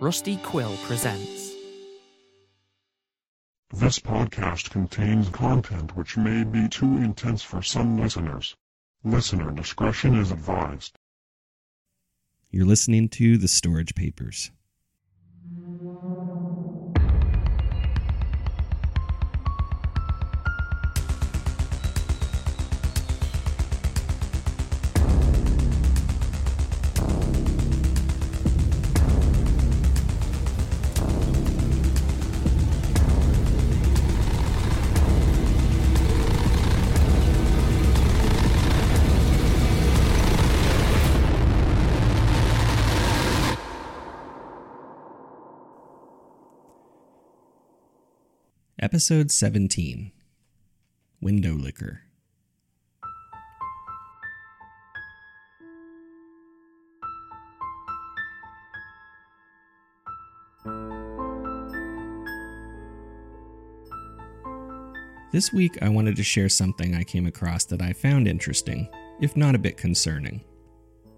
Rusty Quill presents. This podcast contains content which may be too intense for some listeners. Listener discretion is advised. You're listening to The Storage Papers. Episode 17 Window Licker. This week, I wanted to share something I came across that I found interesting, if not a bit concerning.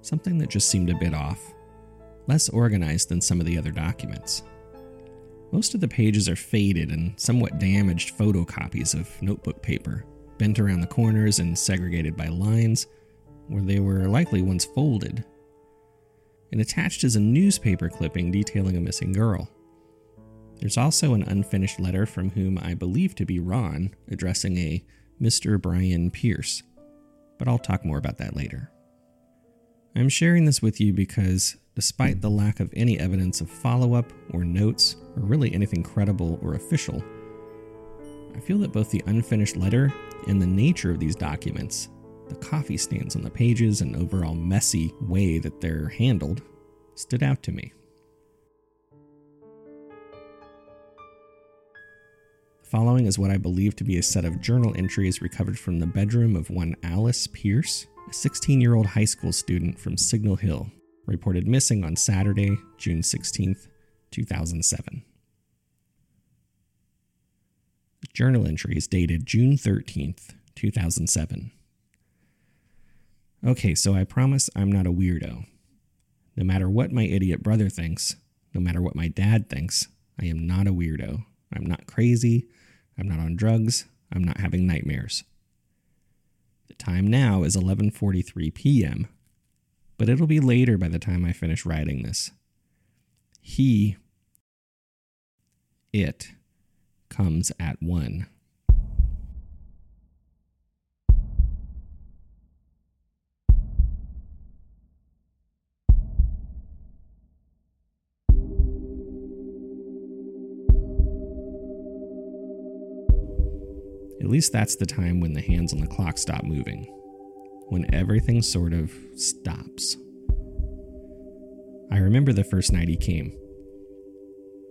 Something that just seemed a bit off, less organized than some of the other documents. Most of the pages are faded and somewhat damaged photocopies of notebook paper, bent around the corners and segregated by lines where they were likely once folded. And attached is a newspaper clipping detailing a missing girl. There's also an unfinished letter from whom I believe to be Ron, addressing a Mr. Brian Pierce. But I'll talk more about that later. I'm sharing this with you because, despite the lack of any evidence of follow up or notes, or really anything credible or official, I feel that both the unfinished letter and the nature of these documents, the coffee stains on the pages, and overall messy way that they're handled, stood out to me. The following is what I believe to be a set of journal entries recovered from the bedroom of one Alice Pierce, a 16 year old high school student from Signal Hill, reported missing on Saturday, June 16, 2007. The journal entry is dated June 13, 2007. Okay, so I promise I'm not a weirdo. No matter what my idiot brother thinks, no matter what my dad thinks, I am not a weirdo. I'm not crazy. I'm not on drugs. I'm not having nightmares. The time now is 11:43 p.m., but it'll be later by the time I finish writing this. He it comes at 1. At least that's the time when the hands on the clock stop moving, when everything sort of stops. I remember the first night he came.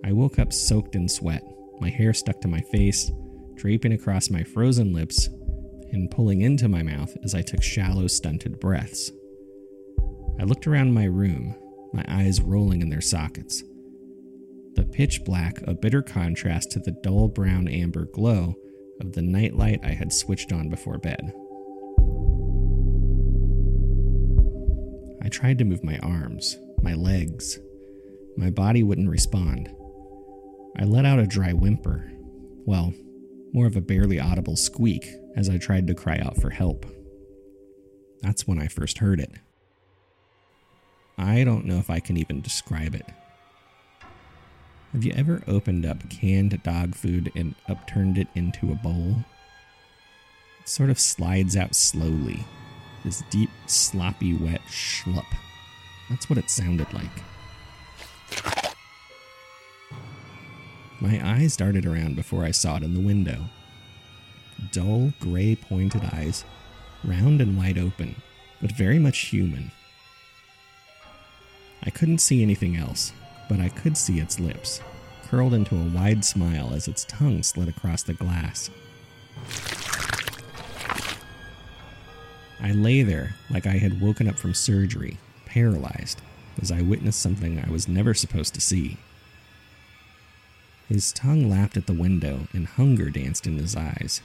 I woke up soaked in sweat, my hair stuck to my face, draping across my frozen lips and pulling into my mouth as I took shallow, stunted breaths. I looked around my room, my eyes rolling in their sockets. The pitch black, a bitter contrast to the dull brown amber glow of the nightlight I had switched on before bed. Tried to move my arms, my legs. My body wouldn't respond. I let out a dry whimper. Well, more of a barely audible squeak as I tried to cry out for help. That's when I first heard it. I don't know if I can even describe it. Have you ever opened up canned dog food and upturned it into a bowl? It sort of slides out slowly. This deep, sloppy, wet schlup. That's what it sounded like. My eyes darted around before I saw it in the window. Dull, gray pointed eyes, round and wide open, but very much human. I couldn't see anything else, but I could see its lips, curled into a wide smile as its tongue slid across the glass. I lay there like I had woken up from surgery, paralyzed, as I witnessed something I was never supposed to see. His tongue lapped at the window, and hunger danced in his eyes.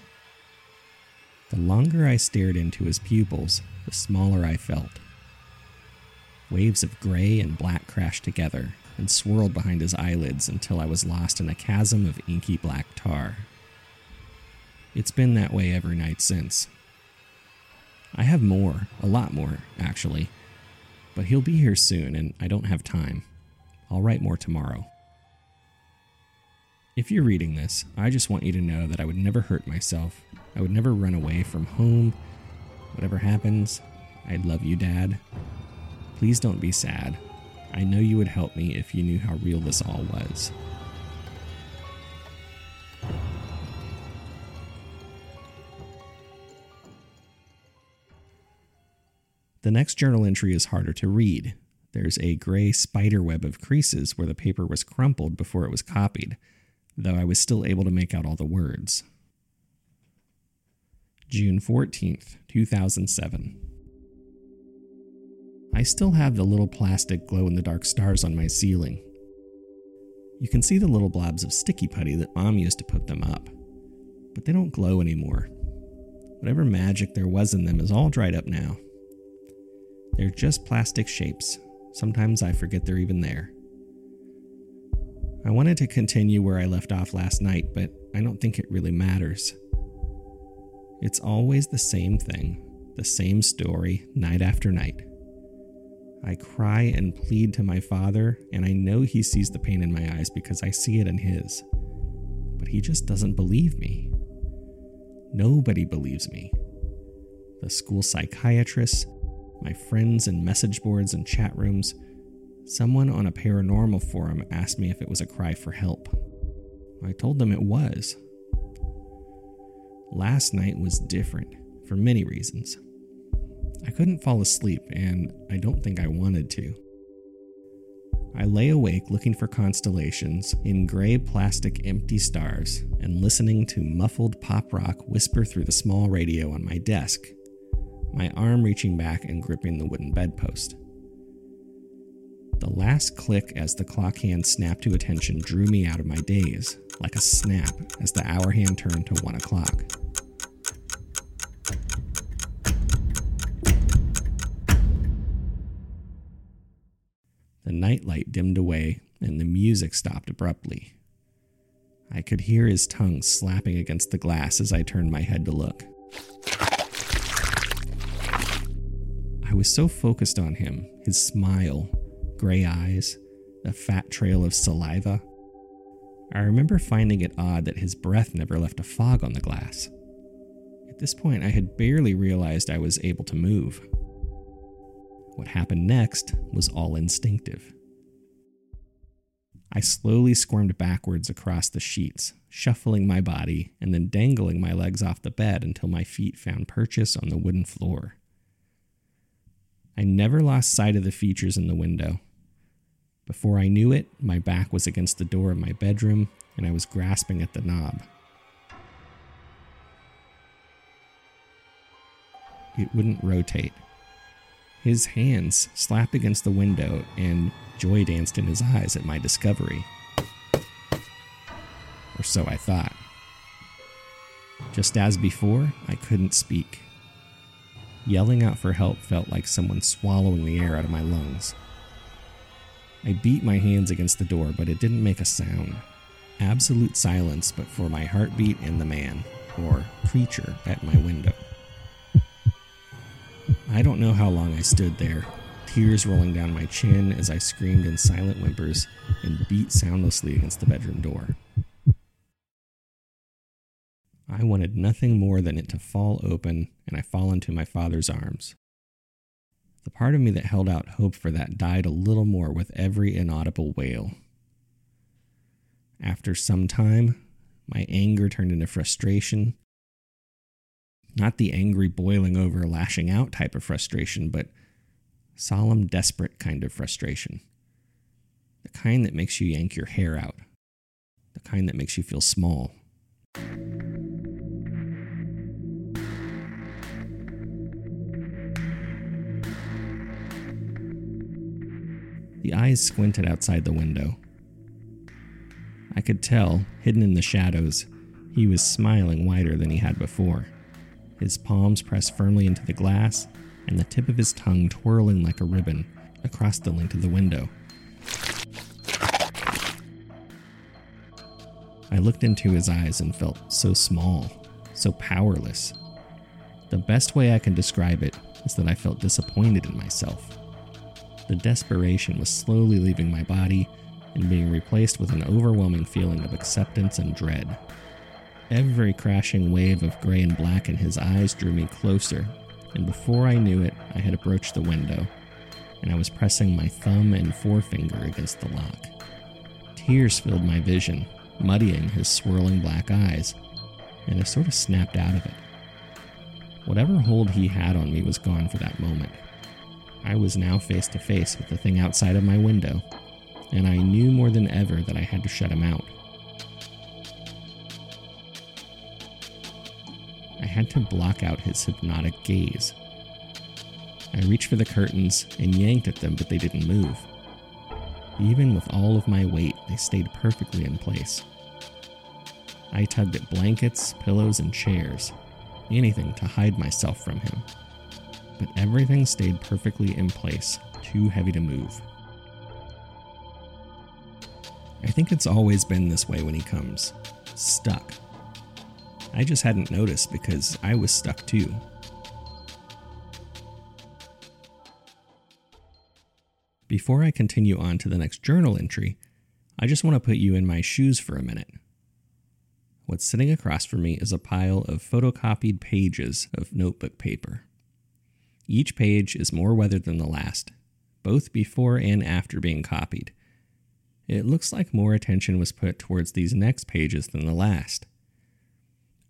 The longer I stared into his pupils, the smaller I felt. Waves of gray and black crashed together, and swirled behind his eyelids until I was lost in a chasm of inky black tar. It's been that way every night since. I have more, a lot more, actually. But he'll be here soon, and I don't have time. I'll write more tomorrow. If you're reading this, I just want you to know that I would never hurt myself. I would never run away from home. Whatever happens, I'd love you, Dad. Please don't be sad. I know you would help me if you knew how real this all was. The next journal entry is harder to read. There's a gray spider web of creases where the paper was crumpled before it was copied, though I was still able to make out all the words. June 14th, 2007. I still have the little plastic glow in the dark stars on my ceiling. You can see the little blobs of sticky putty that Mom used to put them up, but they don't glow anymore. Whatever magic there was in them is all dried up now. They're just plastic shapes. Sometimes I forget they're even there. I wanted to continue where I left off last night, but I don't think it really matters. It's always the same thing, the same story, night after night. I cry and plead to my father, and I know he sees the pain in my eyes because I see it in his. But he just doesn't believe me. Nobody believes me. The school psychiatrist, my friends in message boards and chat rooms, someone on a paranormal forum asked me if it was a cry for help. I told them it was. Last night was different for many reasons. I couldn't fall asleep, and I don't think I wanted to. I lay awake looking for constellations in gray plastic empty stars and listening to muffled pop rock whisper through the small radio on my desk my arm reaching back and gripping the wooden bedpost. The last click as the clock hand snapped to attention drew me out of my daze, like a snap as the hour hand turned to one o'clock. The nightlight dimmed away and the music stopped abruptly. I could hear his tongue slapping against the glass as I turned my head to look. I was so focused on him, his smile, gray eyes, the fat trail of saliva. I remember finding it odd that his breath never left a fog on the glass. At this point, I had barely realized I was able to move. What happened next was all instinctive. I slowly squirmed backwards across the sheets, shuffling my body and then dangling my legs off the bed until my feet found purchase on the wooden floor. I never lost sight of the features in the window. Before I knew it, my back was against the door of my bedroom and I was grasping at the knob. It wouldn't rotate. His hands slapped against the window and joy danced in his eyes at my discovery. Or so I thought. Just as before, I couldn't speak. Yelling out for help felt like someone swallowing the air out of my lungs. I beat my hands against the door, but it didn't make a sound. Absolute silence, but for my heartbeat and the man, or creature, at my window. I don't know how long I stood there, tears rolling down my chin as I screamed in silent whimpers and beat soundlessly against the bedroom door. I wanted nothing more than it to fall open and I fall into my father's arms. The part of me that held out hope for that died a little more with every inaudible wail. After some time, my anger turned into frustration. Not the angry boiling over, lashing out type of frustration, but solemn, desperate kind of frustration. The kind that makes you yank your hair out. The kind that makes you feel small. Eyes squinted outside the window. I could tell, hidden in the shadows, he was smiling wider than he had before, his palms pressed firmly into the glass and the tip of his tongue twirling like a ribbon across the length of the window. I looked into his eyes and felt so small, so powerless. The best way I can describe it is that I felt disappointed in myself. The desperation was slowly leaving my body and being replaced with an overwhelming feeling of acceptance and dread. Every crashing wave of gray and black in his eyes drew me closer, and before I knew it, I had approached the window, and I was pressing my thumb and forefinger against the lock. Tears filled my vision, muddying his swirling black eyes, and I sort of snapped out of it. Whatever hold he had on me was gone for that moment. I was now face to face with the thing outside of my window, and I knew more than ever that I had to shut him out. I had to block out his hypnotic gaze. I reached for the curtains and yanked at them, but they didn't move. Even with all of my weight, they stayed perfectly in place. I tugged at blankets, pillows, and chairs, anything to hide myself from him. But everything stayed perfectly in place, too heavy to move. I think it's always been this way when he comes stuck. I just hadn't noticed because I was stuck too. Before I continue on to the next journal entry, I just want to put you in my shoes for a minute. What's sitting across from me is a pile of photocopied pages of notebook paper. Each page is more weathered than the last, both before and after being copied. It looks like more attention was put towards these next pages than the last.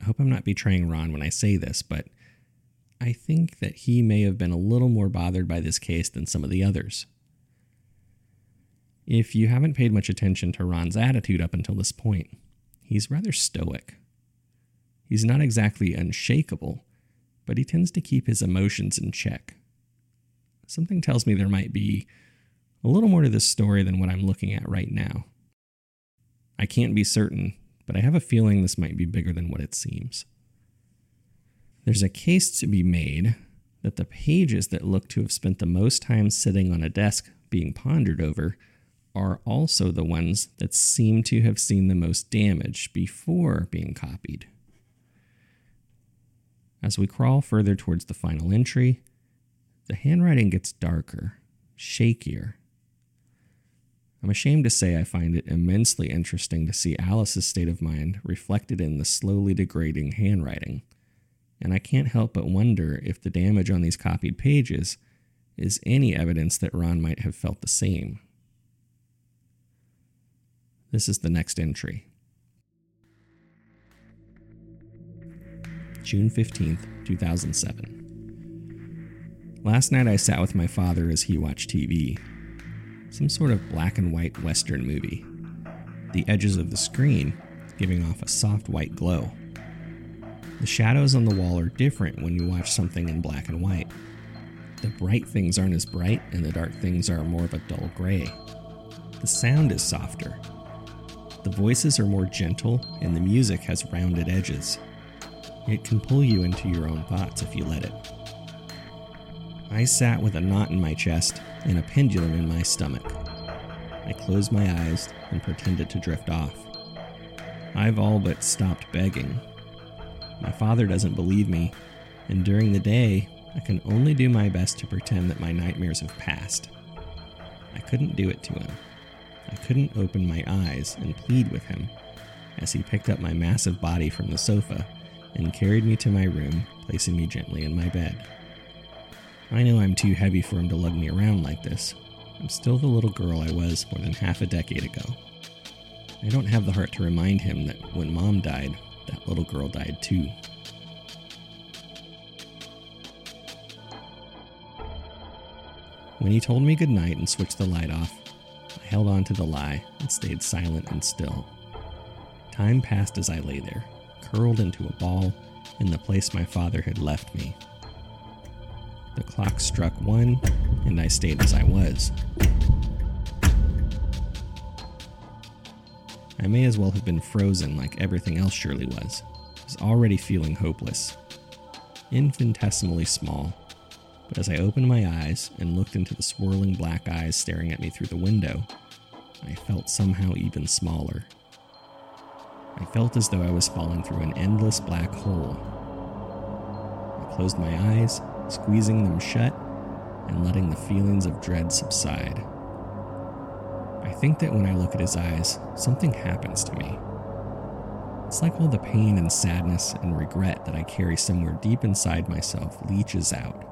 I hope I'm not betraying Ron when I say this, but I think that he may have been a little more bothered by this case than some of the others. If you haven't paid much attention to Ron's attitude up until this point, he's rather stoic. He's not exactly unshakable, but he tends to keep his emotions in check. Something tells me there might be a little more to this story than what I'm looking at right now. I can't be certain, but I have a feeling this might be bigger than what it seems. There's a case to be made that the pages that look to have spent the most time sitting on a desk being pondered over are also the ones that seem to have seen the most damage before being copied. As we crawl further towards the final entry, the handwriting gets darker, shakier. I'm ashamed to say I find it immensely interesting to see Alice's state of mind reflected in the slowly degrading handwriting, and I can't help but wonder if the damage on these copied pages is any evidence that Ron might have felt the same. This is the next entry. June 15th, 2007. Last night I sat with my father as he watched TV. Some sort of black and white Western movie. The edges of the screen giving off a soft white glow. The shadows on the wall are different when you watch something in black and white. The bright things aren't as bright, and the dark things are more of a dull gray. The sound is softer, the voices are more gentle, and the music has rounded edges. It can pull you into your own thoughts if you let it. I sat with a knot in my chest and a pendulum in my stomach. I closed my eyes and pretended to drift off. I've all but stopped begging. My father doesn't believe me, and during the day, I can only do my best to pretend that my nightmares have passed. I couldn't do it to him. I couldn't open my eyes and plead with him as he picked up my massive body from the sofa and carried me to my room, placing me gently in my bed. I know I'm too heavy for him to lug me around like this. I'm still the little girl I was more than half a decade ago. I don't have the heart to remind him that when mom died, that little girl died too. When he told me goodnight and switched the light off, I held on to the lie and stayed silent and still. Time passed as I lay there, curled into a ball in the place my father had left me. The clock struck one, and I stayed as I was. I may as well have been frozen like everything else surely was. I was already feeling hopeless. Infinitesimally small, but as I opened my eyes and looked into the swirling black eyes staring at me through the window, I felt somehow even smaller. I felt as though I was falling through an endless black hole. I closed my eyes, squeezing them shut and letting the feelings of dread subside. I think that when I look at his eyes, something happens to me. It's like all the pain and sadness and regret that I carry somewhere deep inside myself leaches out.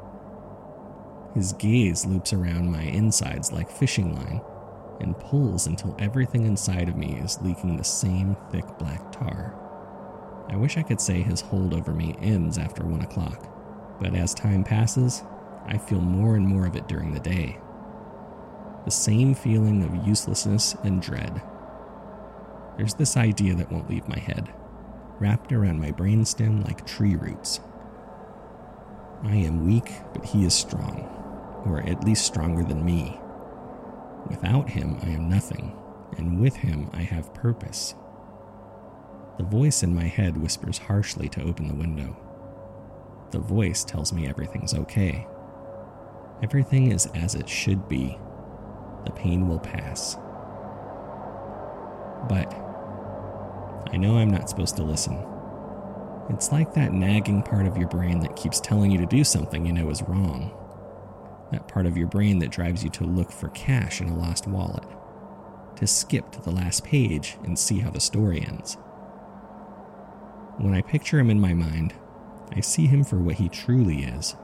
His gaze loops around my insides like fishing line and pulls until everything inside of me is leaking the same thick black tar. I wish I could say his hold over me ends after one o'clock, but as time passes, I feel more and more of it during the day. The same feeling of uselessness and dread. There's this idea that won't leave my head, wrapped around my brainstem like tree roots. I am weak, but he is strong, or at least stronger than me. Without him, I am nothing, and with him, I have purpose. The voice in my head whispers harshly to open the window. The voice tells me everything's okay. Everything is as it should be. The pain will pass. But I know I'm not supposed to listen. It's like that nagging part of your brain that keeps telling you to do something you know is wrong. That part of your brain that drives you to look for cash in a lost wallet, to skip to the last page and see how the story ends. When I picture him in my mind, I see him for what he truly is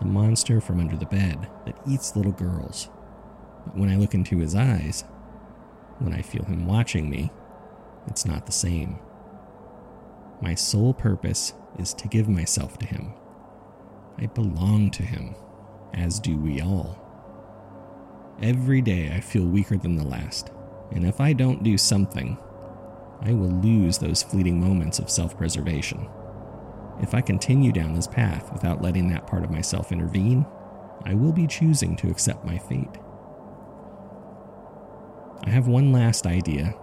the monster from under the bed that eats little girls. But when I look into his eyes, when I feel him watching me, it's not the same. My sole purpose is to give myself to him. I belong to him, as do we all. Every day I feel weaker than the last, and if I don't do something, I will lose those fleeting moments of self preservation. If I continue down this path without letting that part of myself intervene, I will be choosing to accept my fate. I have one last idea,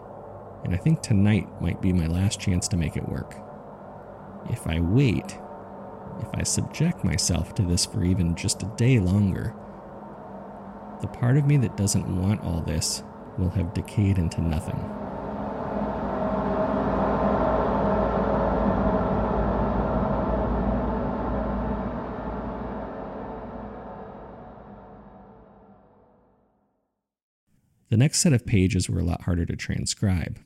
and I think tonight might be my last chance to make it work. If I wait, if I subject myself to this for even just a day longer, the part of me that doesn't want all this will have decayed into nothing. The next set of pages were a lot harder to transcribe.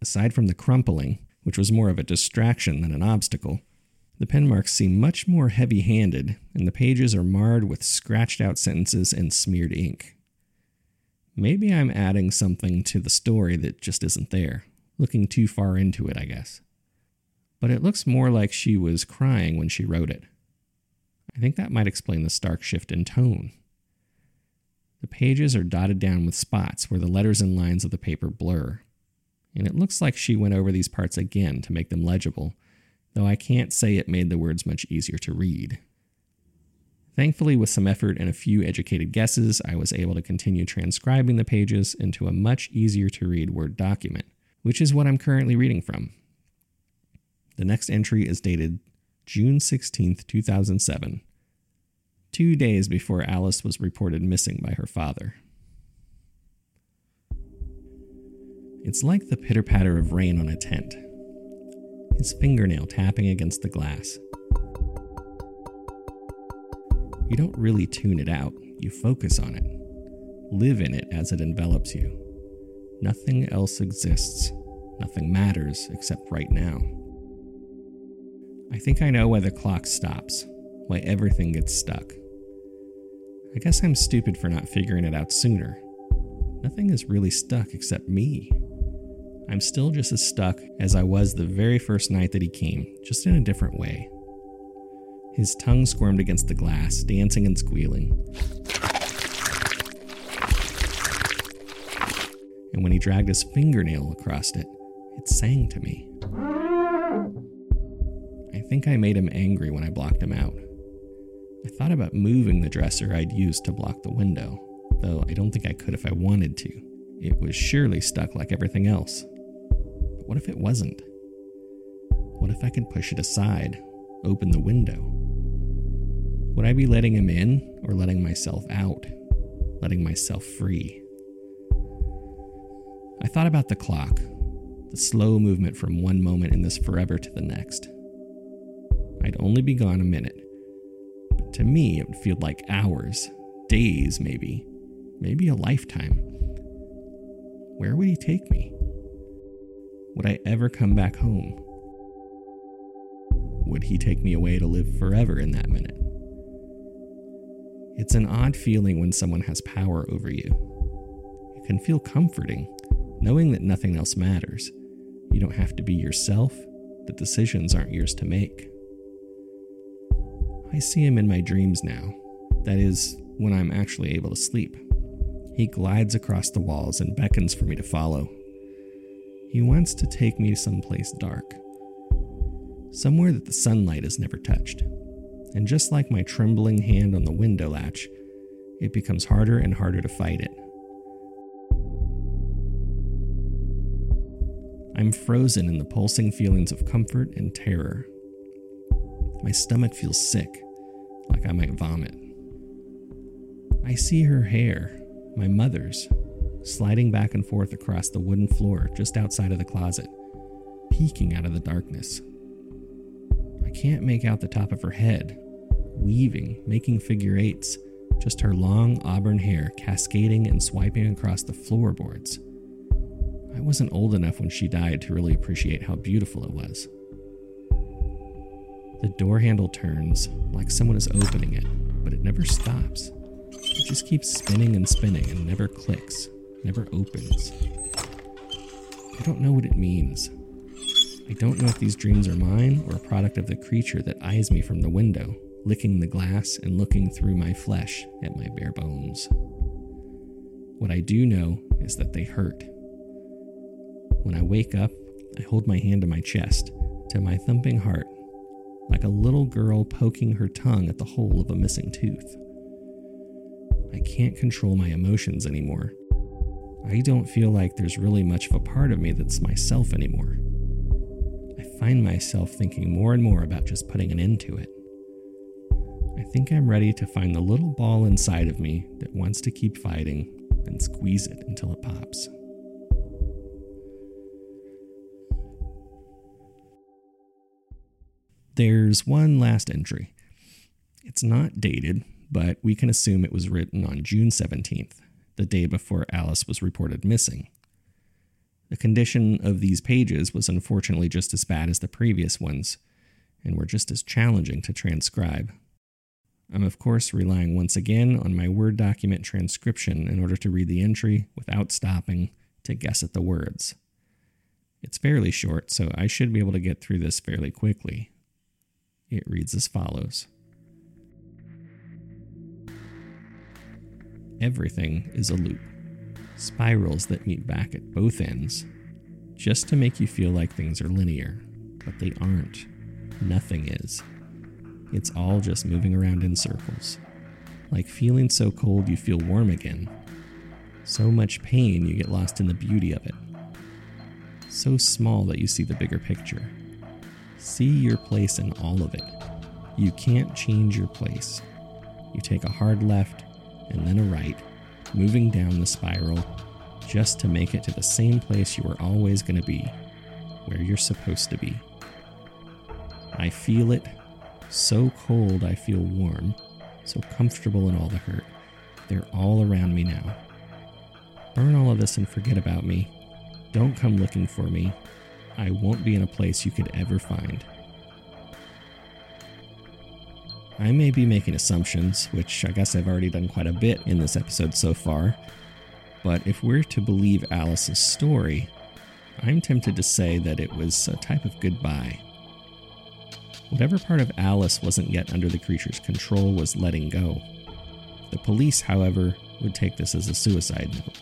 Aside from the crumpling, which was more of a distraction than an obstacle, the pen marks seem much more heavy handed, and the pages are marred with scratched out sentences and smeared ink. Maybe I'm adding something to the story that just isn't there, looking too far into it, I guess. But it looks more like she was crying when she wrote it. I think that might explain the stark shift in tone. The pages are dotted down with spots where the letters and lines of the paper blur. And it looks like she went over these parts again to make them legible, though I can't say it made the words much easier to read. Thankfully, with some effort and a few educated guesses, I was able to continue transcribing the pages into a much easier to read Word document, which is what I'm currently reading from. The next entry is dated June 16, 2007, two days before Alice was reported missing by her father. It's like the pitter patter of rain on a tent, his fingernail tapping against the glass. You don't really tune it out, you focus on it, live in it as it envelops you. Nothing else exists, nothing matters except right now. I think I know why the clock stops, why everything gets stuck. I guess I'm stupid for not figuring it out sooner. Nothing is really stuck except me. I'm still just as stuck as I was the very first night that he came, just in a different way. His tongue squirmed against the glass, dancing and squealing. And when he dragged his fingernail across it, it sang to me. I think I made him angry when I blocked him out. I thought about moving the dresser I'd used to block the window, though I don't think I could if I wanted to. It was surely stuck like everything else. What if it wasn't? What if I could push it aside, open the window? Would I be letting him in or letting myself out? Letting myself free? I thought about the clock, the slow movement from one moment in this forever to the next. I'd only be gone a minute, but to me it would feel like hours, days maybe, maybe a lifetime. Where would he take me? Would I ever come back home? Would he take me away to live forever in that minute? It's an odd feeling when someone has power over you. It can feel comforting, knowing that nothing else matters. You don't have to be yourself, the decisions aren't yours to make. I see him in my dreams now. That is, when I'm actually able to sleep. He glides across the walls and beckons for me to follow. He wants to take me someplace dark, somewhere that the sunlight has never touched. And just like my trembling hand on the window latch, it becomes harder and harder to fight it. I'm frozen in the pulsing feelings of comfort and terror. My stomach feels sick, like I might vomit. I see her hair, my mother's, sliding back and forth across the wooden floor just outside of the closet, peeking out of the darkness. I can't make out the top of her head, weaving, making figure eights, just her long auburn hair cascading and swiping across the floorboards. I wasn't old enough when she died to really appreciate how beautiful it was. The door handle turns like someone is opening it, but it never stops. It just keeps spinning and spinning and never clicks, never opens. I don't know what it means. I don't know if these dreams are mine or a product of the creature that eyes me from the window, licking the glass and looking through my flesh at my bare bones. What I do know is that they hurt. When I wake up, I hold my hand to my chest, to my thumping heart, like a little girl poking her tongue at the hole of a missing tooth. I can't control my emotions anymore. I don't feel like there's really much of a part of me that's myself anymore. I find myself thinking more and more about just putting an end to it. I think I'm ready to find the little ball inside of me that wants to keep fighting and squeeze it until it pops. There's one last entry. It's not dated, but we can assume it was written on June 17th, the day before Alice was reported missing. The condition of these pages was unfortunately just as bad as the previous ones, and were just as challenging to transcribe. I'm, of course, relying once again on my Word document transcription in order to read the entry without stopping to guess at the words. It's fairly short, so I should be able to get through this fairly quickly. It reads as follows Everything is a loop, spirals that meet back at both ends, just to make you feel like things are linear, but they aren't. Nothing is. It's all just moving around in circles. Like feeling so cold you feel warm again. So much pain you get lost in the beauty of it. So small that you see the bigger picture. See your place in all of it. You can't change your place. You take a hard left and then a right, moving down the spiral just to make it to the same place you were always going to be, where you're supposed to be. I feel it. So cold, I feel warm. So comfortable in all the hurt. They're all around me now. Burn all of this and forget about me. Don't come looking for me. I won't be in a place you could ever find. I may be making assumptions, which I guess I've already done quite a bit in this episode so far, but if we're to believe Alice's story, I'm tempted to say that it was a type of goodbye. Whatever part of Alice wasn't yet under the creature's control was letting go. The police, however, would take this as a suicide note.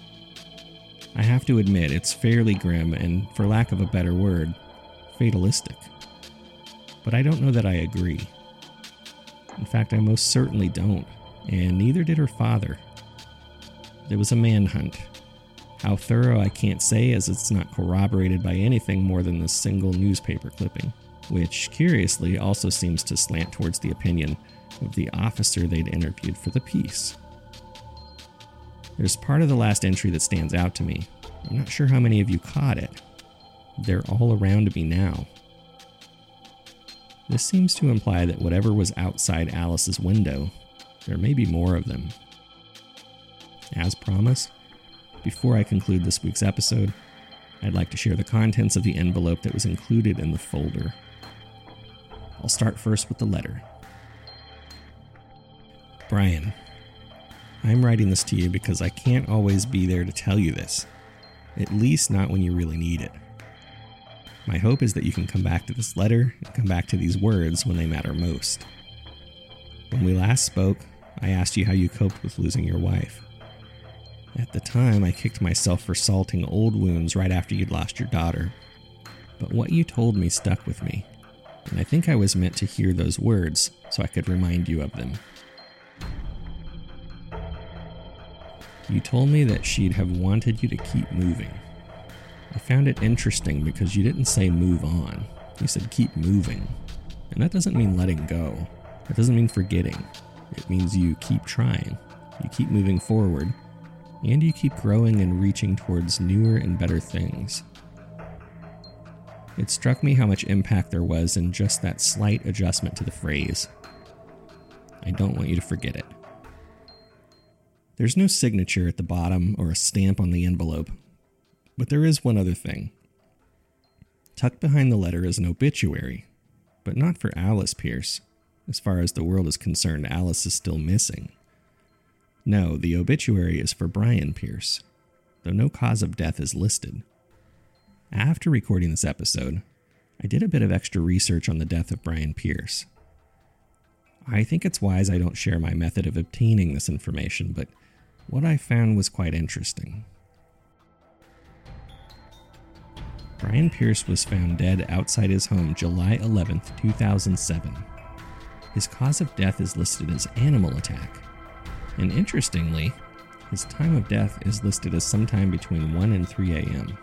I have to admit, it's fairly grim and, for lack of a better word, fatalistic. But I don't know that I agree. In fact, I most certainly don't, and neither did her father. There was a manhunt. How thorough I can't say, as it's not corroborated by anything more than this single newspaper clipping, which curiously also seems to slant towards the opinion of the officer they'd interviewed for the piece. There's part of the last entry that stands out to me. I'm not sure how many of you caught it. they're all around me now. This seems to imply that whatever was outside Alice's window, there may be more of them. As promised, before I conclude this week's episode, I'd like to share the contents of the envelope that was included in the folder. I'll start first with the letter. Brian, I'm writing this to you because I can't always be there to tell you this, at least not when you really need it. My hope is that you can come back to this letter and come back to these words when they matter most. When we last spoke, I asked you how you coped with losing your wife. At the time, I kicked myself for salting old wounds right after you'd lost your daughter. But what you told me stuck with me, and I think I was meant to hear those words so I could remind you of them. You told me that she'd have wanted you to keep moving. I found it interesting because you didn't say move on, you said keep moving. And that doesn't mean letting go, that doesn't mean forgetting. It means you keep trying, you keep moving forward, and you keep growing and reaching towards newer and better things. It struck me how much impact there was in just that slight adjustment to the phrase. I don't want you to forget it. There's no signature at the bottom or a stamp on the envelope, but there is one other thing. Tucked behind the letter is an obituary, but not for Alice Pierce. As far as the world is concerned, Alice is still missing. No, the obituary is for Brian Pierce, though no cause of death is listed. After recording this episode, I did a bit of extra research on the death of Brian Pierce. I think it's wise I don't share my method of obtaining this information, but what I found was quite interesting. Brian Pierce was found dead outside his home July 11, 2007. His cause of death is listed as animal attack. And interestingly, his time of death is listed as sometime between 1 and 3 a.m.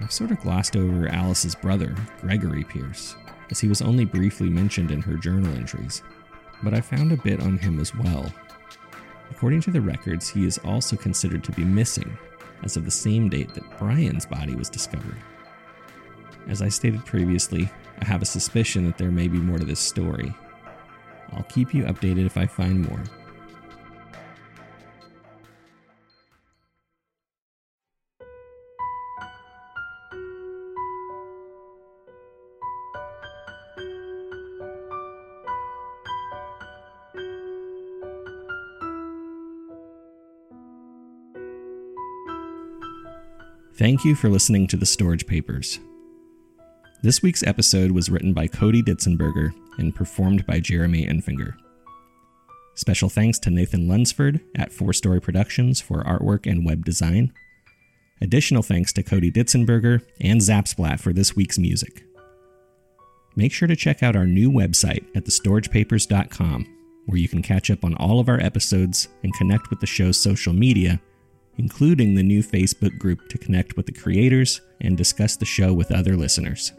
I've sort of glossed over Alice's brother, Gregory Pierce, as he was only briefly mentioned in her journal entries but I found a bit on him as well. According to the records, he is also considered to be missing as of the same date that Brian's body was discovered. As I stated previously, I have a suspicion that there may be more to this story. I'll keep you updated if I find more. Thank you for listening to the Storage Papers. This week's episode was written by Cody Ditzenberger and performed by Jeremy Enfinger. Special thanks to Nathan Lunsford at Four Story Productions for artwork and web design. Additional thanks to Cody Ditzenberger and Zapsplat for this week's music. Make sure to check out our new website at thestoragepapers.com, where you can catch up on all of our episodes and connect with the show's social media including the new Facebook group to connect with the creators and discuss the show with other listeners.